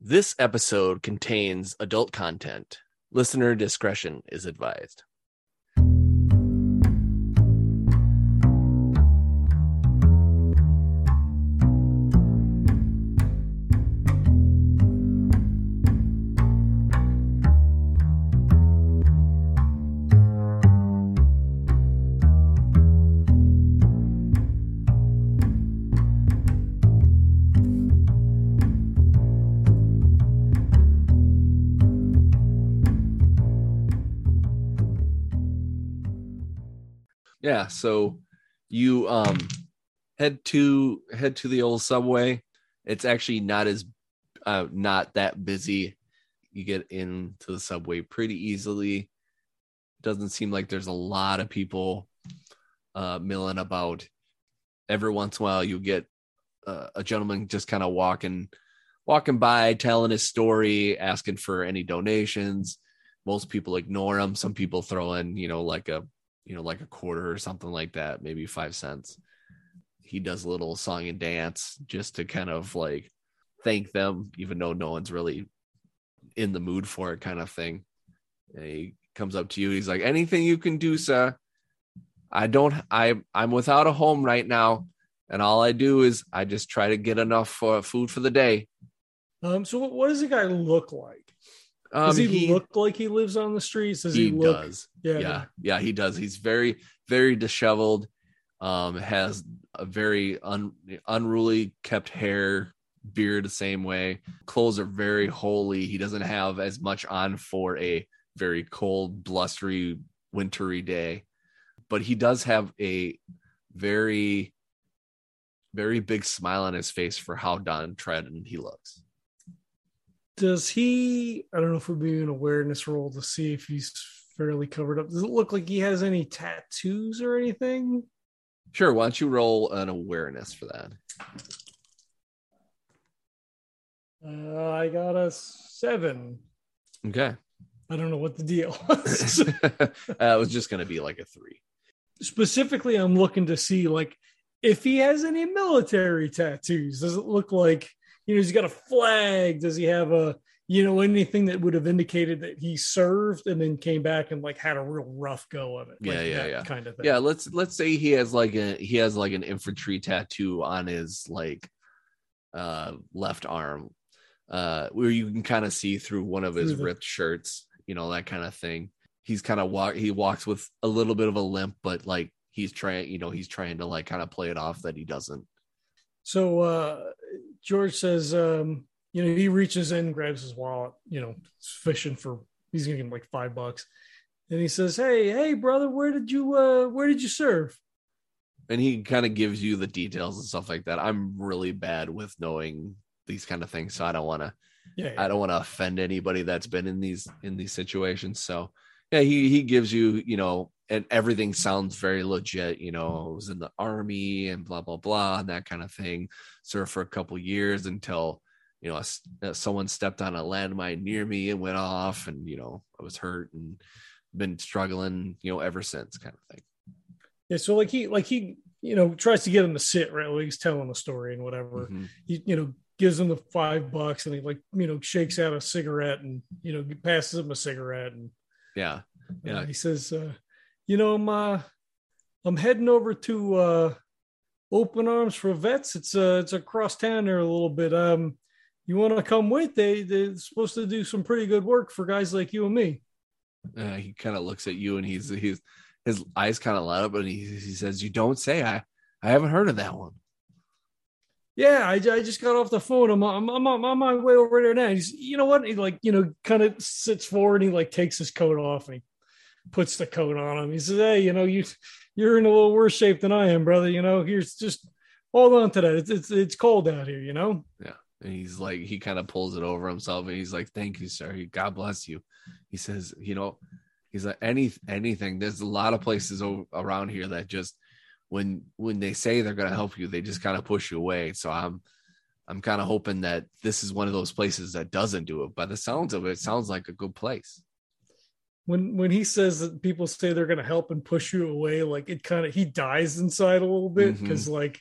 This episode contains adult content. Listener discretion is advised. Yeah, so you um head to head to the old subway. It's actually not as uh not that busy. You get into the subway pretty easily. Doesn't seem like there's a lot of people uh milling about. Every once in a while you get uh, a gentleman just kind of walking walking by telling his story, asking for any donations. Most people ignore him. Some people throw in, you know, like a you know, like a quarter or something like that, maybe five cents. He does a little song and dance just to kind of like thank them, even though no one's really in the mood for it, kind of thing. And he comes up to you. He's like, "Anything you can do, sir. I don't. I I'm without a home right now, and all I do is I just try to get enough for food for the day." Um, so what, what does the guy look like? Um, Does he, look like he lives on the streets? Does he, he look? does. Yeah. yeah yeah he does he's very very disheveled um has a very un, unruly kept hair beard the same way clothes are very holey he doesn't have as much on for a very cold blustery wintry day but he does have a very very big smile on his face for how downtrodden he looks Does he? I don't know if we're doing an awareness roll to see if he's fairly covered up. Does it look like he has any tattoos or anything? sure why don't you roll an awareness for that Uh, I got a seven. okay I don't know what the deal was. uh, it was just going to be like a three. Specifically, I'm looking to see like if he has any military tattoos. Does it look like you know he's got a flag? Does he have a you know anything that would have indicated that he served and then came back and like had a real rough go of it? Like Yeah, yeah, that yeah. kind of thing. Yeah, let's let's say he has like a he has like an infantry tattoo on his like uh left arm, uh where you can kind of see through one of his ripped shirts, you know that kind of thing. He's kind of walk he walks with a little bit of a limp, but like he's trying, you know, he's trying to like kind of play it off that he doesn't. So uh, George says, um, you know, he reaches in, grabs his wallet, you know, fishing for he's gonna give him like five bucks. And he says, Hey, hey, brother, where did you uh where did you serve? And he kind of gives you the details and stuff like that. I'm really bad with knowing these kind of things, so I don't want to Yeah, I don't want to offend anybody that's been in these in these situations. So yeah, he he gives you, you know, and everything sounds very legit. You know, I was in the army and blah blah blah and that kind of thing. Served for a couple years until you know a uh, someone stepped on a landmine near me and went off, and you know I was hurt and been struggling, you know, ever since, kind of thing. yeah. So like he like he, you know, tries to get him to sit, right? Like he's telling the story and whatever. Mhm. He, you know, gives him the five bucks and he like, you know, shakes out a cigarette and you know, passes him a cigarette and Yeah, Yeah, Yeah. he says, uh, you know, I'm uh, I'm heading over to uh, Open Arms for Vets. It's uh, it's across town there a little bit. Um, you want to come with? They they're supposed to do some pretty good work for guys like you and me. uh, he kind of looks at you and he's he's his eyes kind of light up and he he says, "You don't say. I I haven't heard of that one." Yeah, I, I just got off the phone. I'm I'm, I'm, on- I'm on my way over there now. He's, you know what? He like, you know, kind of sits forward and he like takes his coat off and he puts the coat on him. He says, "Hey, you know, you you're in a little worse shape than I am, brother. You know, here's just hold on to that. It's it's, it's cold out here. You know." Yeah. And he's like, he kind of pulls it over himself and he's like, Thank you, sir. God bless you. He says, You know, he's like, any anything. There's a lot of places o- around here that just when when they say they're gonna help you, they just kind of push you away. So I'm I'm kind of hoping that this is one of those places that doesn't do it. By the sounds of it, it sounds like a good place. When when he says that people say they're going to help and push you away like it kind of he dies inside a little bit because like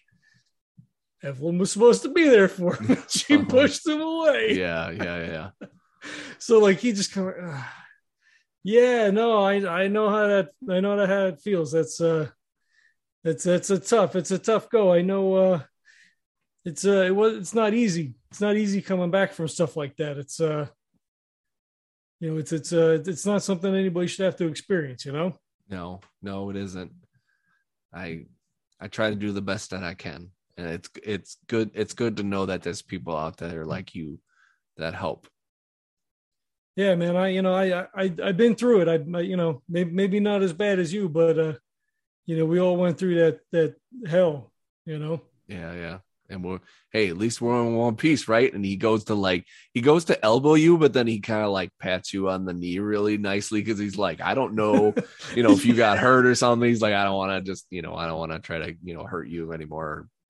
Evelyn was supposed to be there for him. she Uh-huh. pushed him away. Yeah, yeah, yeah. So like he just kind of, uh, yeah, no, I I know how that I know how it feels. That's uh, that's that's a tough. It's a tough go. I know. uh It's uh, it was it's not easy. It's not easy coming back from stuff like that. It's uh, you know, it's it's uh, it's not something anybody should have to experience. You know. No, no, it isn't. I I try to do the best that I can. And it's it's good it's good to know that there's people out there like you that help. Yeah, man. I you know I I I've been through it. I, I you know maybe maybe not as bad as you, but uh, you know we all went through that that hell. You know. Yeah, yeah. And we're hey, at least we're in one piece, right? And he goes to like he goes to elbow you, but then he kind of like pats you on the knee really nicely because he's like, I don't know, you know, if you got hurt or something. He's like, I don't want to just, you know, I don't want to try to, you know, hurt you anymore,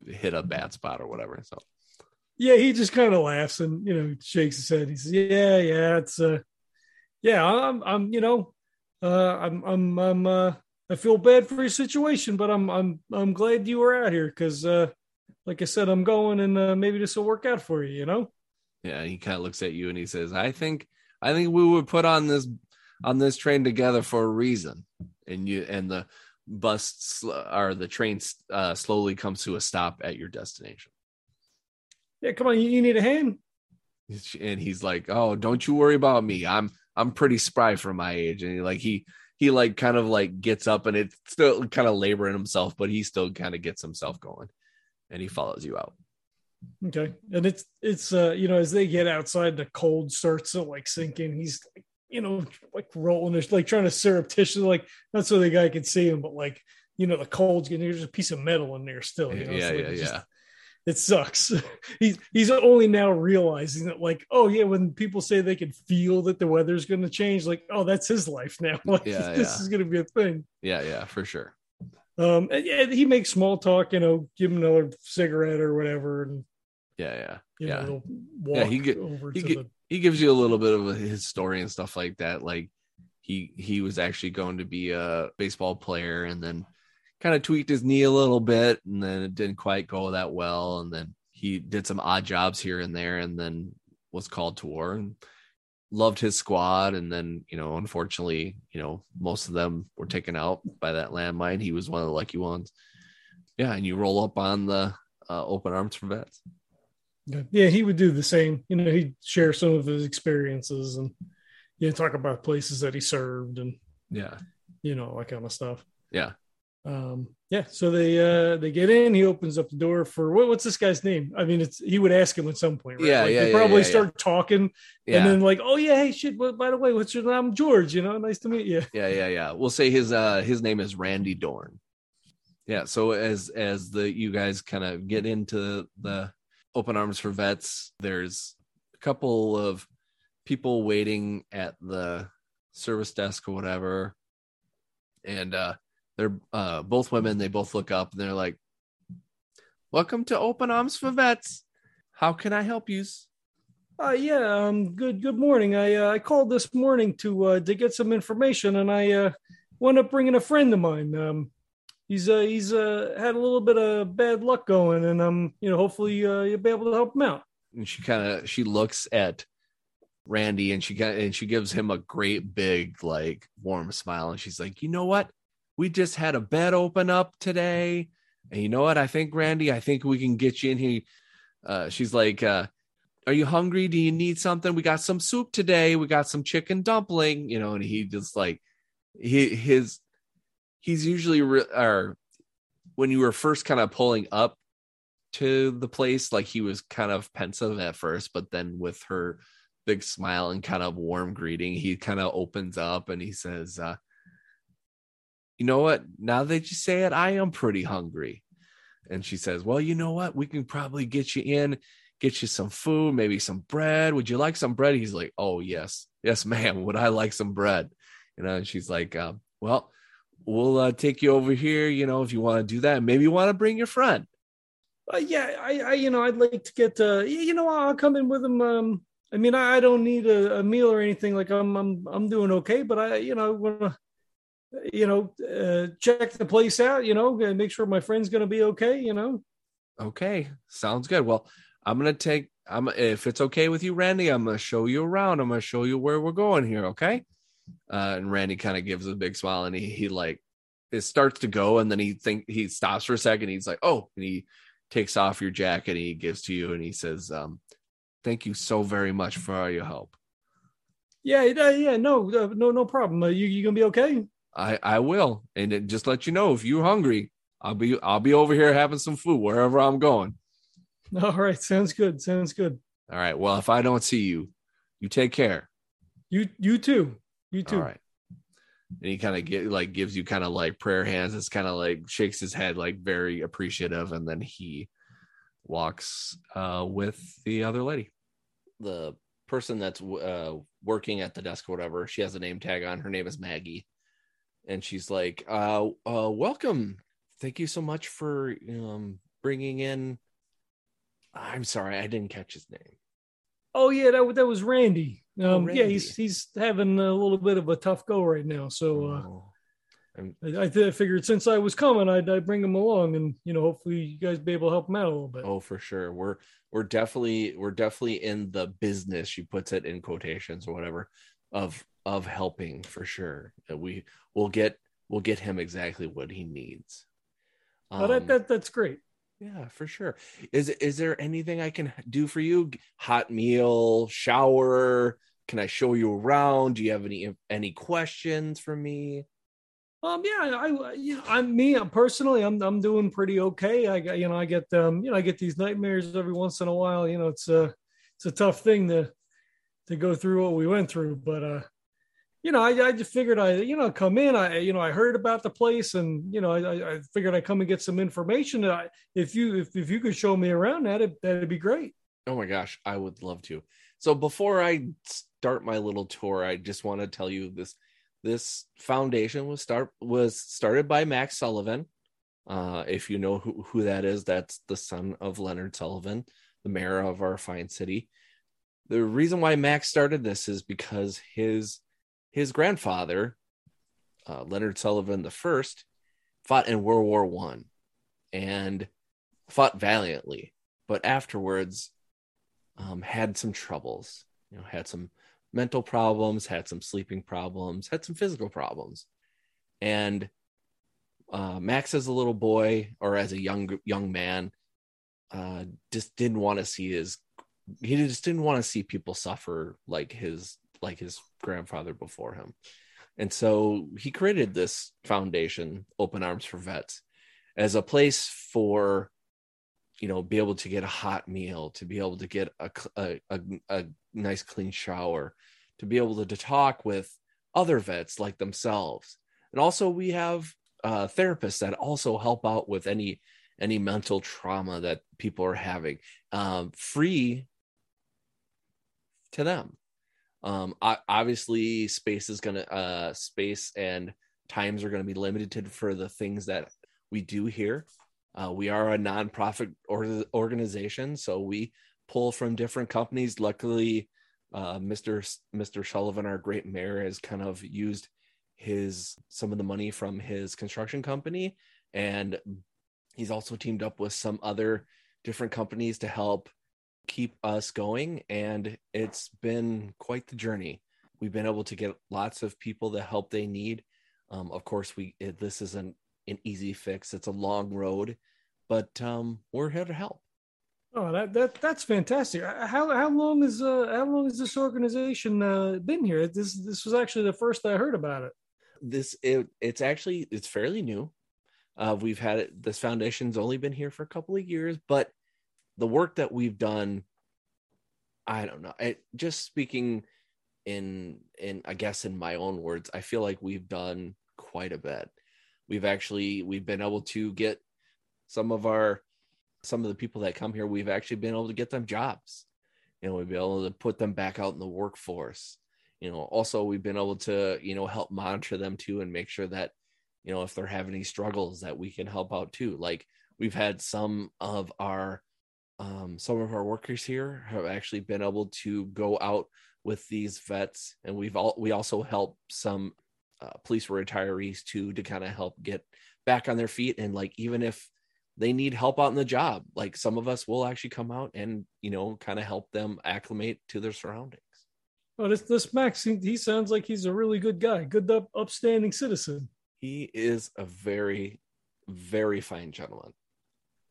or hit a bad spot or whatever. So yeah, he just kind of laughs and you know shakes his head. He says, "Yeah, yeah, it's uh, yeah, I'm, I'm, you know, uh, I'm, I'm, I'm, uh, I feel bad for your situation, but I'm, I'm, I'm glad you were out here because, uh, like I said, I'm going and uh, maybe this will work out for you, you know." yeah, he kind of looks at you and he says, I think I think we were put on this on this train together for a reason. And you and the bus sl- or the train uh, slowly comes to a stop at your destination. Yeah, come on, you, you need a hand. and he's like, "Oh, don't you worry about me. I'm I'm pretty spry for my age." And he like he he like kind of like gets up and it's still kind of laboring himself, but he still kind of gets himself going, and he follows you out. Okay, and it's it's uh, you know as they get outside, the cold starts to like sink in. He's like, you know like rolling, there's like trying to surreptitiously like not so the guy can see him, but like you know the cold's getting there's a piece of metal in there still. You know? yeah, It's like, yeah, it just- yeah, it sucks. he's he's only now realizing that, like, oh yeah, when people say they can feel that the weather's going to change, like, oh, that's his life now. Like, Yeah, this yeah. is going to be a thing. yeah, yeah, for sure. Um, and yeah, he makes small talk, you know, give him another cigarette or whatever, and Yeah, yeah, yeah. know, walk Yeah, he get- over he to get- the. he gives you a little bit of his story and stuff like that. Like he he was actually going to be a baseball player and then kind of tweaked his knee a little bit and then it didn't quite go that well and then he did some odd jobs here and there and then was called to war and loved his squad and then you know unfortunately you know most of them were taken out by that landmine. He was one of the lucky ones. Yeah and you roll up on the uh, open arms for vets. Yeah, he would do the same. You know, he'd share some of his experiences and you know talk about places that he served and yeah. you know that kind of stuff. yeah um yeah so they uh they get in he opens up the door for what, what's this guy's name? I mean it's he would ask him at some point right? Yeah, Like, yeah, they probably yeah, start talking yeah. and then like oh yeah hey shit well, by the way what's your name i'm george you know nice to meet you yeah yeah yeah. We'll say his uh his name is randy dorn. Yeah so as as the you guys kind of get into the open arms for vets there's a couple of people waiting at the service desk or whatever. And uh they're uh both women they both look up and they're like welcome to open arms for vets. How can i help you? Uh yeah um good good morning. I uh, i called this morning to uh to get some information and i uh wound up bringing a friend of mine. Um he's uh he's uh had a little bit of bad luck going and um you know hopefully uh you'll be able to help him out. And she kind of she looks at Randy and she got and she gives him a great big like warm smile and she's like, "You know what? We just had a bed open up today. And you know what? I think Randy, I think we can get you in here." Uh she's like, uh are you hungry? Do you need something? We got some soup today. We got some chicken dumpling, you know, and he just like he his he's usually re- or when you were first kind of pulling up to the place like he was kind of pensive at first but then with her big smile and kind of warm greeting he kind of opens up and he says uh you know what? Now that you say it i am pretty hungry. And she says well you know what? We can probably get you in get you some food maybe some bread. Would you like some bread? He's like oh yes. Yes ma'am. Would i like some bread? You know and she's like um, well we'll uh, take you over here you know if you want to do that. Maybe you want to bring your friend. Uh, yeah, I, I, you know, I'd like to get, uh, you know, I'll come in with him. Um, I mean, I, I don't need a, a meal or anything. Like I'm, I'm, I'm doing okay. But I, you know, want to, you know, uh, check the place out. You know, and make sure my friend's gonna be okay. You know. Okay, sounds good. Well, I'm gonna take. I'm if it's okay with you, Randy. I'm gonna show you around. I'm gonna show you where we're going here. Okay. Uh, and Randy kind of gives a big smile, and he he like it starts to go, and then he think he stops for a second. He's like, "Oh," and he takes off your jacket and he gives to you, and he says, um, "Thank you so very much for all your help." Yeah, yeah, yeah. No, uh, no, no problem. Uh, you you gonna be okay? I I will, and it, just let you know if you're hungry, I'll be I'll be over here having some food wherever I'm going. All right, sounds good. Sounds good. All right. Well, if I don't see you, you take care. You you too. You too. All right. And he kind of get like gives you kind of like prayer hands. It's kind of like shakes his head like very appreciative, and then he walks uh, with the other lady. The person that's uh, working at the desk or whatever, she has a name tag on. Her name is Maggie, and she's like, uh, uh, "Welcome, thank you so much for um, bringing in." I'm sorry, I didn't catch his name. Oh yeah, that that was Randy. Um, Oh, Randy. Yeah, he's he's having a little bit of a tough go right now. So uh, Oh. I, I figured since I was coming, I'd, I'd bring him along, and you know, hopefully you guys be able to help him out a little bit. Oh, for sure. We're we're definitely we're definitely in the business. She puts it in quotations or whatever of of helping for sure. Uh, We will get we'll get him exactly what he needs. Oh, that, Um, that that's great. yeah, for sure. Is is there anything I can do for you? Hot meal, shower. Can I show you around? Do you have any any questions for me? Um, yeah, I, yeah, I'm me I'm personally, I'm, I'm doing pretty okay. I got, you know, I get, um, you know, I get these nightmares every once in a while. You know, it's a, it's a tough thing to, to go through what we went through. But, uh, you know, I, I just figured I, you know, come in. I, you know, I heard about the place, and you know, I, I- figured I'd come and get some information. I, if you, if, if you could show me around, that that'd be great. Oh my gosh, I would love to. So before I start my little tour, I just want to tell you this this foundation was start was started by Max Sullivan. Uh, if you know who, who that is, that's the son of Leonard Sullivan, the mayor of our fine city. The reason why Max started this is because his his grandfather, uh, Leonard Sullivan the first, fought in World War One, and fought valiantly. But afterwards, um, had some troubles. You know, had some mental problems, had some sleeping problems, had some physical problems, and uh, Max, as a little boy or as a young young man, uh, just didn't want to see his. He just didn't want to see people suffer like his like his grandfather before him, and so he created this foundation, Open Arms for Vets, as a place for you know be able to get a hot meal to be able to get a a, a, a nice clean shower to be able to, to talk with other vets like themselves. And also we have uh, therapists that also help out with any any mental trauma that people are having um, free to them um o- obviously space is gonna uh space and times are gonna be limited for the things that we do here uh, we are a nonprofit or- organization, so we pull from different companies. Luckily, uh, Mr. S- Mr. Sullivan, our great mayor, has kind of used his some of the money from his construction company, and he's also teamed up with some other different companies to help keep us going. And it's been quite the journey. We've been able to get lots of people the help they need. Um, of course, we it, this isn't an easy fix. It's a long road, but um, we're here to help. Oh, that that that's fantastic. Uh, How how long is uh how long has this organization uh, been here? This this was actually the first I heard about it. This it, it's actually it's fairly new. Uh, we've had it. This foundation's only been here for a couple of years, but the work that we've done, I don't know. Just speaking in in I guess in my own words, I feel like we've done quite a bit. We've actually we've been able to get some of our some of the people that come here. We've actually been able to get them jobs. Know, we've been able to put them back out in the workforce. You know, also we've been able to you know help monitor them too and make sure that you know if they're having any struggles that we can help out too. Like we've had some of our um, some of our workers here have actually been able to go out with these vets and we've all we also help some uh, police retirees too to kind of help get back on their feet and like even if they need help out in the job. Like some of us will actually come out and you know kind of help them acclimate to their surroundings. Oh, this this Max, he, he sounds like he's a really good guy, good up, upstanding citizen. He is a very, very fine gentleman.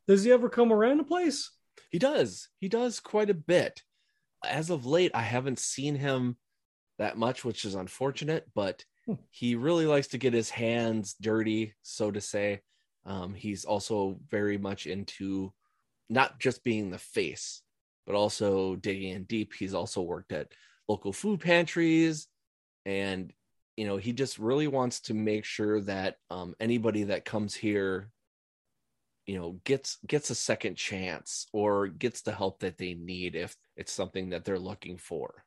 Does he ever come around the place? He does. He does quite a bit. As of late, I haven't seen him that much, which is unfortunate, but Hmm. he really likes to get his hands dirty, so to say. Um, he's also very much into not just being the face, but also digging in deep. He's also worked at local food pantries, and you know, he just really wants to make sure that um, anybody that comes here you know gets gets a second chance or gets the help that they need if it's something that they're looking for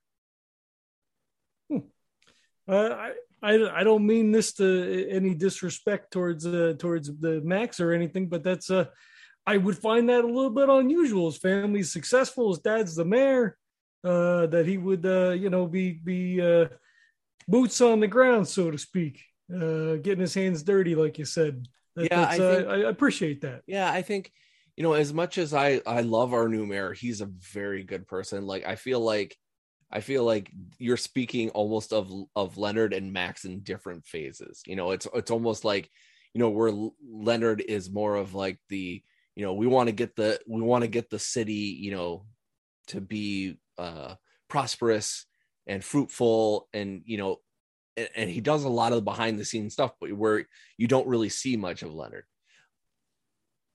Uh, I, I I don't mean this to any disrespect towards uh, towards the Max or anything, but that's uh I would find that a little bit unusual. His family's successful, his dad's the mayor, uh, that he would uh, you know be be uh, boots on the ground, so to speak, uh, getting his hands dirty, like you said. That, Yeah, I uh, I appreciate that. yeah i think you know as much as i i love our new mayor he's a very good person like i feel like i feel like you're speaking almost of of leonard and max in different phases you know it's it's almost like you know where leonard is more of like the you know we want to get the we want to get the city you know to be uh prosperous and fruitful and you know and, he does a lot of the behind the scenes stuff but where you don't really see much of leonard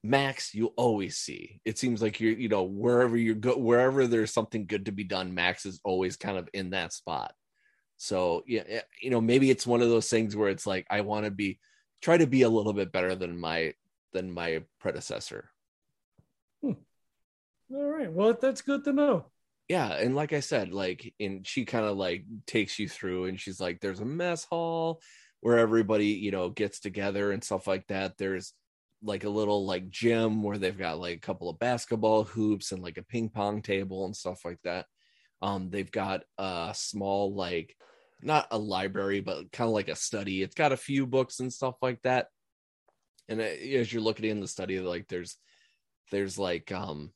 Max, you always see. It seems like you're, you know, wherever you go, wherever there's something good to be done, Max is always kind of in that spot. So yeah, you know, maybe it's one of those things where it's like I want to be try to be a little bit better than my than my predecessor. Hmm. All right. Well, that's good to know. Yeah, and like I said, like and she kind of like takes you through and she's like there's a mess hall where everybody, you know, gets together and stuff like that. There's like a little like gym where they've got like a couple of basketball hoops and like a ping pong table and stuff like that. Um, they've got a small like not a library, but kind of like a study. It's got a few books and stuff like that. And uh, as you're looking in the study, like there's there's like um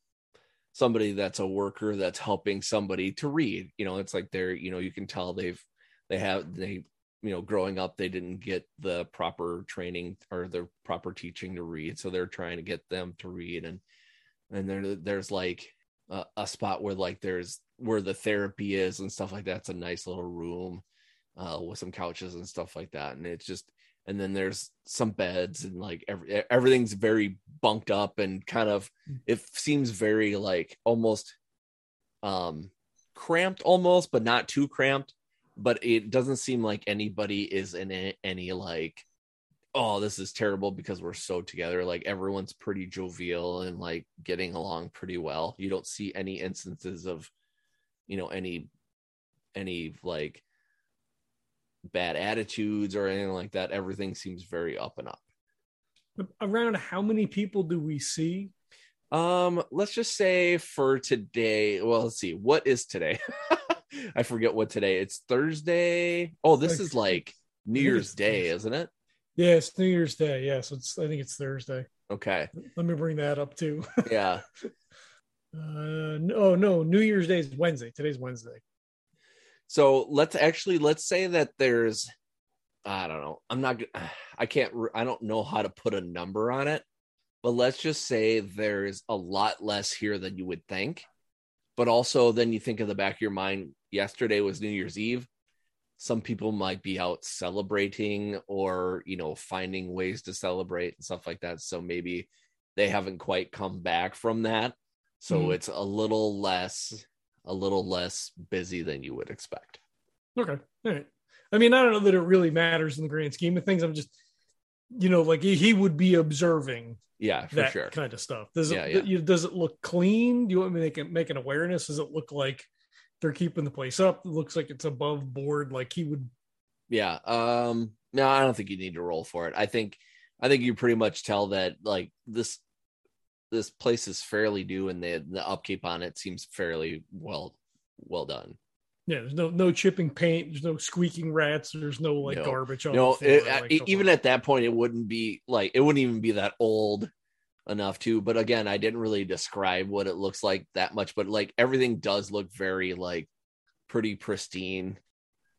somebody that's a worker that's helping somebody to read. You know, it's like they're you know you can tell they've they have they you know growing up they didn't get the proper training or the proper teaching to read so they're trying to get them to read and and there there's like a, a spot where like there's where the therapy is and stuff like that it's a nice little room uh with some couches and stuff like that and it's just and then there's some beds and like every, everything's very bunked up and kind of it seems very like almost um cramped almost but not too cramped but it doesn't seem like anybody is in a, any like oh this is terrible because we're so together. Like everyone's pretty jovial and like getting along pretty well. You don't see any instances of you know any any like bad attitudes or anything like that everything seems very up and up Around how many people do we see? um let's just say for today well let's see what is today i forget what today it's thursday oh this Like- is like new year's day Thursday. isn't it Yeah, it's New Year's Day. Yeah, so it's I think it's Thursday. okay Let me bring that up too. yeah Uh, no, no, New Year's Day is Wednesday. Today's Wednesday. So let's actually let's say that there's i don't know i'm not I can't i don't know how to put a number on it but let's just say there's a lot less here than you would think. But also then you think of the back of your mind yesterday was new year's eve. Some people might be out celebrating or you know finding ways to celebrate and stuff like that. So maybe they haven't quite come back from that. So Mhm. it's a little less a little less busy than you would expect Okay. All right. I mean, I don't know that it really matters in the grand scheme of things. I'm just, you know, like he, would be observing yeah for that sure kind of stuff. Does it Yeah, yeah. you- does it look clean? Do you want me to make, it- make an awareness? Does it look like they're keeping the place up? It looks like it's above board. Like he would. yeah um no i don't think you need to roll for it i think i think you pretty much tell that like this this place is fairly new and the the upkeep on it seems fairly well well done Yeah, there's no no chipping paint. There's no squeaking rats. There's no like No. garbage on no it, like even at that point it wouldn't be like it wouldn't even be that old enough to But again, I didn't really describe what it looks like that much, but like everything does look very like pretty pristine.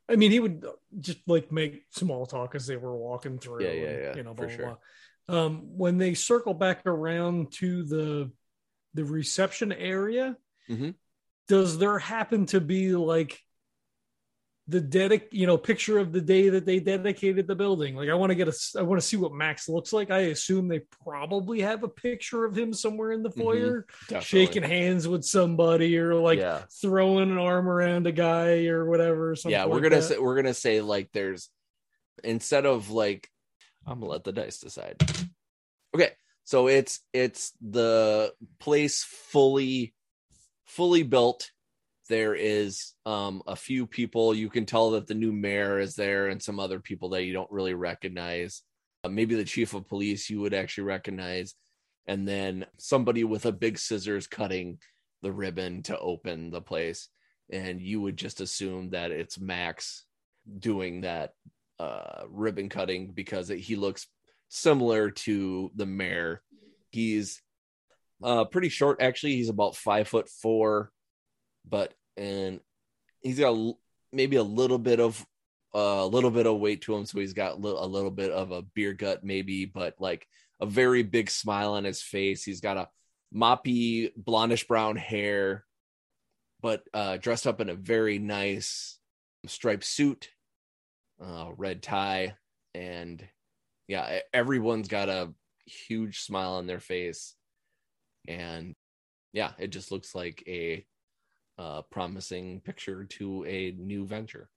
I mean, he would just like make small talk as they were walking through. Yeah, yeah, yeah, You know, for blah, blah, sure. blah. Um, when they circle back around to the the reception area, Mhm. does there happen to be like the dedic, you know, picture of the day that they dedicated the building? Like, I want to get a, I want to see what Max looks like. I assume they probably have a picture of him somewhere in the Mhm. foyer, Definitely. shaking hands with somebody, or like yeah, throwing an arm around a guy or whatever. Yeah. We're like gonna that. say we're gonna say like there's instead of like I'm gonna let the dice decide. Okay, so it's it's the place fully fully built. There is um a few people you can tell that the new mayor is there and some other people that you don't really recognize. Uh, maybe the chief of police you would actually recognize, and then somebody with a big scissors cutting the ribbon to open the place, and you would just assume that it's Max doing that uh, ribbon cutting because it, he looks similar to the mayor. He's uh, pretty short, actually. He's about five foot four, but and he's got a maybe a little bit of uh, a little bit of weight to him, so he's got li- a little bit of a beer gut, maybe, but like a very big smile on his face. He's got a moppy blondish brown hair, but uh, dressed up in a very nice striped suit, uh, red tie, and yeah, everyone's got a huge smile on their face, and yeah, it just looks like a uh, promising picture to a new venture.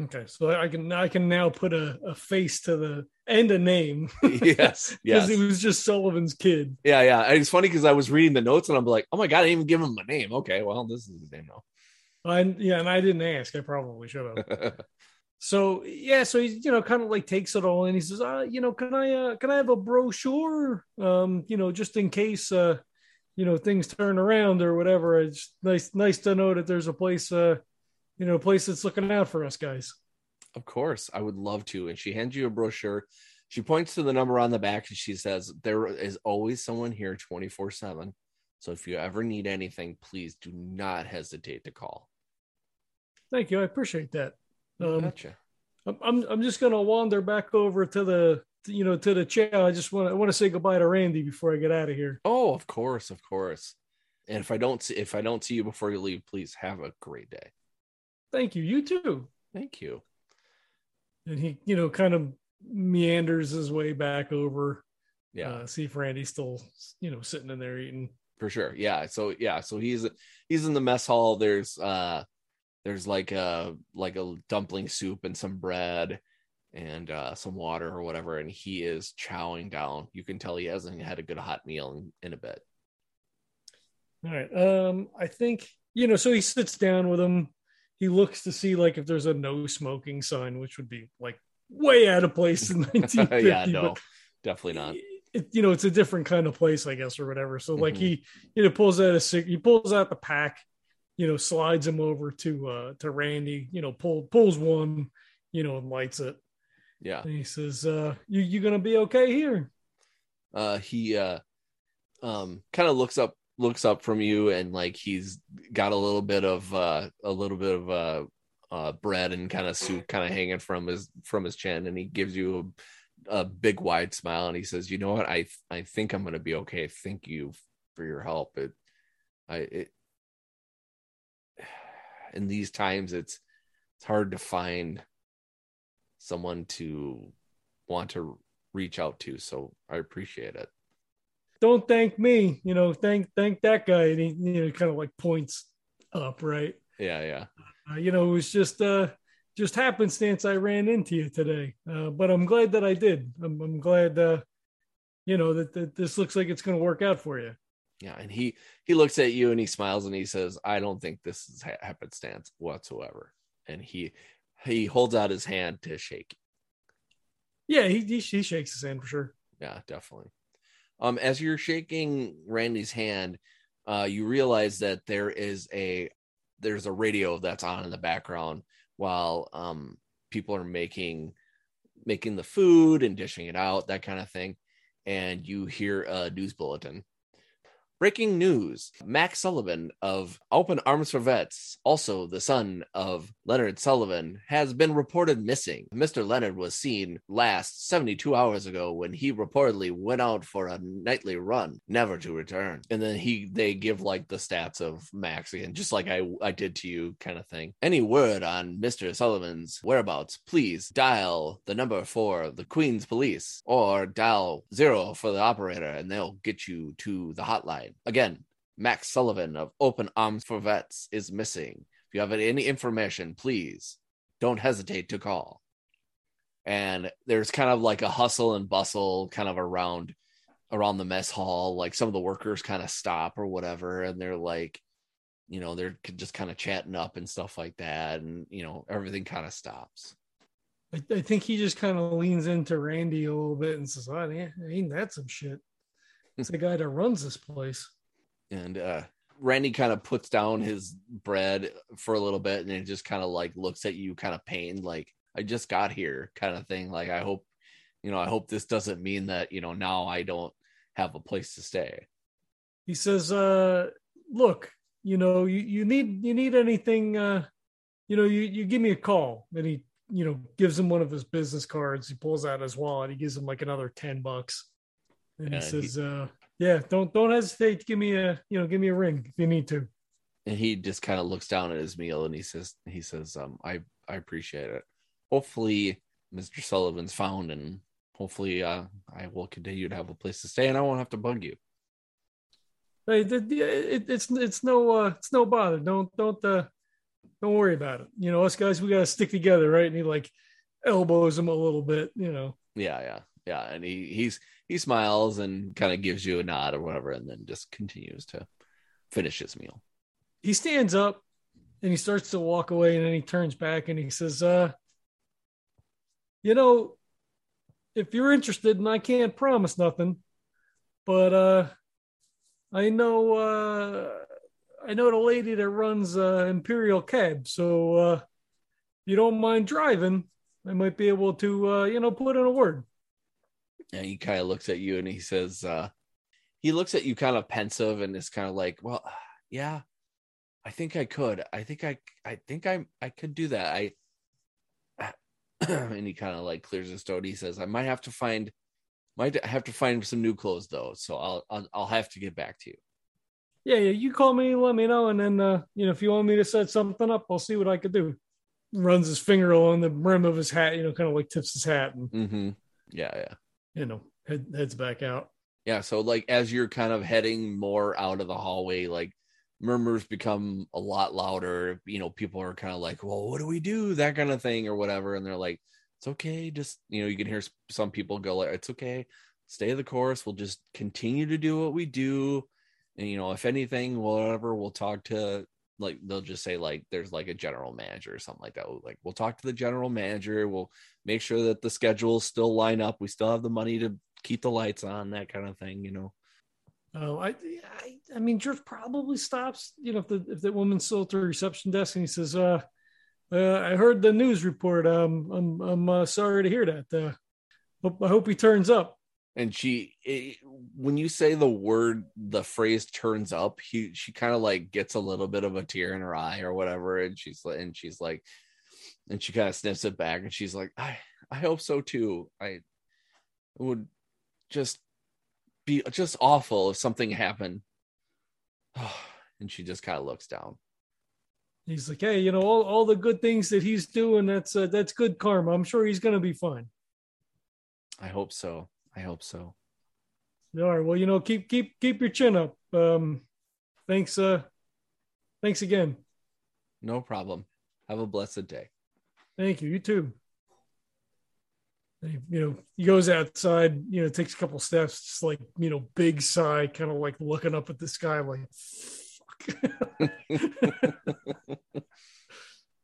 Okay, so I can I can now put a, a face to the and a name yes, because yes, it was just Sullivan's kid. yeah, yeah. And It's funny because I was reading the notes and I'm like, oh my god, I didn't even give him a name. Okay, well, this is his name now. I, yeah, and I didn't ask. I probably should have. So yeah, so he you know kind of like takes it all and he says, uh, you know, can I uh, can I have a brochure? Um, you know, just in case uh, you know things turn around or whatever. It's nice nice to know that there's a place uh, you know, a place that's looking out for us guys. Of course, I would love to. And she hands you a brochure. She points to the number on the back and she says, There is always someone here 24 7. So if you ever need anything, please do not hesitate to call. Thank you, I appreciate that. Um, gotcha. I'm I'm just gonna wander back over to the you know to the chair. I just want to I want to say goodbye to Randy before I get out of here. Oh, of course, of course. And if I don't see if I don't see you before you leave, please have a great day. Thank you. You too. Thank you. And he you know kind of meanders his way back over. Yeah. Uh, see if Randy's still you know sitting in there eating. for sure yeah so yeah so he's he's in the mess hall there's uh there's like a like a dumpling soup and some bread and uh some water or whatever and he is chowing down you can tell he hasn't had a good hot meal in, in a bit All right. Um, I think you know. So he sits down with him. He looks to see like if there's a no smoking sign, which would be like way out of place in 1950. yeah no definitely not It, you know, it's a different kind of place, I guess, or whatever. So like Mhm. he, you know, pulls out a cig- he pulls out the pack, you know, slides him over to uh to Randy, you know, pull pulls one, you know, and lights it. yeah. And he says, uh, you you gonna be okay here? uh he uh um kind of looks up looks up from you and like he's got a little bit of uh a little bit of uh uh bread and kind of soup kind of hanging from his from his chin. And he gives you a, a big wide smile and he says you know what? I i think i'm gonna be okay. Thank you for your help. It i it in these times it's it's hard to find someone to want to reach out to so i appreciate it Don't thank me, you know, thank thank that guy. And he, you know, kind of like points up, right? yeah yeah Uh, you know, it was just uh just happenstance I ran into you today. Uh, but I'm glad that I did. I'm, I'm glad uh you know that, that this looks like it's going to work out for you. Yeah, and he he looks at you and he smiles and he says, "I don't think this is ha- happenstance whatsoever." And he he holds out his hand to shake. Yeah, he he, he shakes his hand for sure. Yeah, definitely. Um, as you're shaking Randy's hand, uh, you realize that there is a there's a radio that's on in the background while um people are making making the food and dishing it out, that kind of thing. and you hear a news bulletin. Breaking news Max Sullivan of Open Arms for Vets, also the son of Leonard Sullivan, has been reported missing. Mr. Leonard was seen last 72 hours ago when he reportedly went out for a nightly run, never to return. And then he they give like the stats of Max again, just like I, I did to you, kind of thing. Any word on Mr. Sullivan's whereabouts, please dial the number for the Queen's Police or dial zero for the operator and they'll get you to the hotline. Again, Max Sullivan of Open Arms for Vets is missing. If you have any information, please don't hesitate to call. And there's kind of like a hustle and bustle kind of around around the mess hall. Like some of the workers kind of stop or whatever, and they're like, you know, they're just kind of chatting up and stuff like that, and you know, everything kind of stops. I, I think he just kind of leans into Randy a little bit and says, "Oh, ain't that some shit?" It's the guy that runs this place. And uh Randy kind of puts down his bread for a little bit and it just kind of like looks at you kind of pained, like I just got here kind of thing. Like I hope, you know, I hope this doesn't mean that, you know, now I don't have a place to stay. He says, uh, look, you know, you, you need you need anything uh, you know, you, you give me a call. And he, you know, gives him one of his business cards. He pulls out his wallet, he gives him like another 10 bucks. And he says, he, uh, yeah, don't don't hesitate to give me a you know give me a ring if you need to. And he just kind of looks down at his meal and he says he says um I I appreciate it. Hopefully Mr. Sullivan's found and hopefully uh I will continue to have a place to stay and I won't have to bug you. Hey, it, it, it's it's no uh it's no bother. Don't don't uh don't worry about it. You know, us guys we gotta stick together, right? And he like elbows him a little bit, you know. Yeah, yeah, yeah. And he he's he smiles and kind of gives you a nod or whatever, and then just continues to finish his meal. He stands up and he starts to walk away, and then he turns back and he says, uh, you know, if you're interested, and I can't promise nothing, but uh I know uh I know the lady that runs uh Imperial Cab, so uh you don't mind driving, I might be able to uh, you know, put in a word and he kind of looks at you and he says uh he looks at you kind of pensive and is kind of like well yeah i think i could. I think i i think i i could do that. I and he kind of like clears his throat. He says i might have to find might have to find some new clothes though so i'll i'll, I'll have to get back to you. Yeah, yeah you call me let me know and then uh you know if you want me to set something up i'll see what i could do. Runs his finger along the rim of his hat you know kind of like tips his hat and mm-hmm. yeah yeah you know, head, heads back out. Yeah. So like as you're kind of heading more out of the hallway, like murmurs become a lot louder. You know, people are kind of like, well, what do we do? That kind of thing or whatever. And they're like, it's okay. Just, you know, you can hear some people go like, it's okay. Stay the course. We'll just continue to do what we do. And, you know, if anything, whatever, we'll talk to like they'll just say like there's like a general manager or something like that. Like we'll talk to the general manager. We'll make sure that the schedules still line up. We still have the money to keep the lights on, that kind of thing, you know. Oh, I, I, I mean, George probably stops. You know, if the if the woman's still at the reception desk and he says, "Uh, uh I heard the news report. Um, I'm I'm uh, sorry to hear that. Uh, I hope he turns up." And she it, when you say the word the phrase turns up he she kind of like gets a little bit of a tear in her eye or whatever and she's like and she's like and she kind of sniffs it back and she's like i i hope so too. I would just be just awful if something happened. And she just kind of looks down. He's like hey you know all, all the good things that he's doing that's uh, that's good karma. I'm sure he's gonna be fine. I hope so I hope so. All right. Well, you know, keep keep keep your chin up. Um, thanks. Uh, thanks again. No problem. Have a blessed day. Thank you. You too. You know, he goes outside. You know, takes a couple steps, just like you know, big sigh, kind of like looking up at the sky, like, fuck.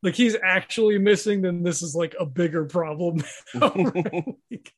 like he's actually missing. Then this is like a bigger problem.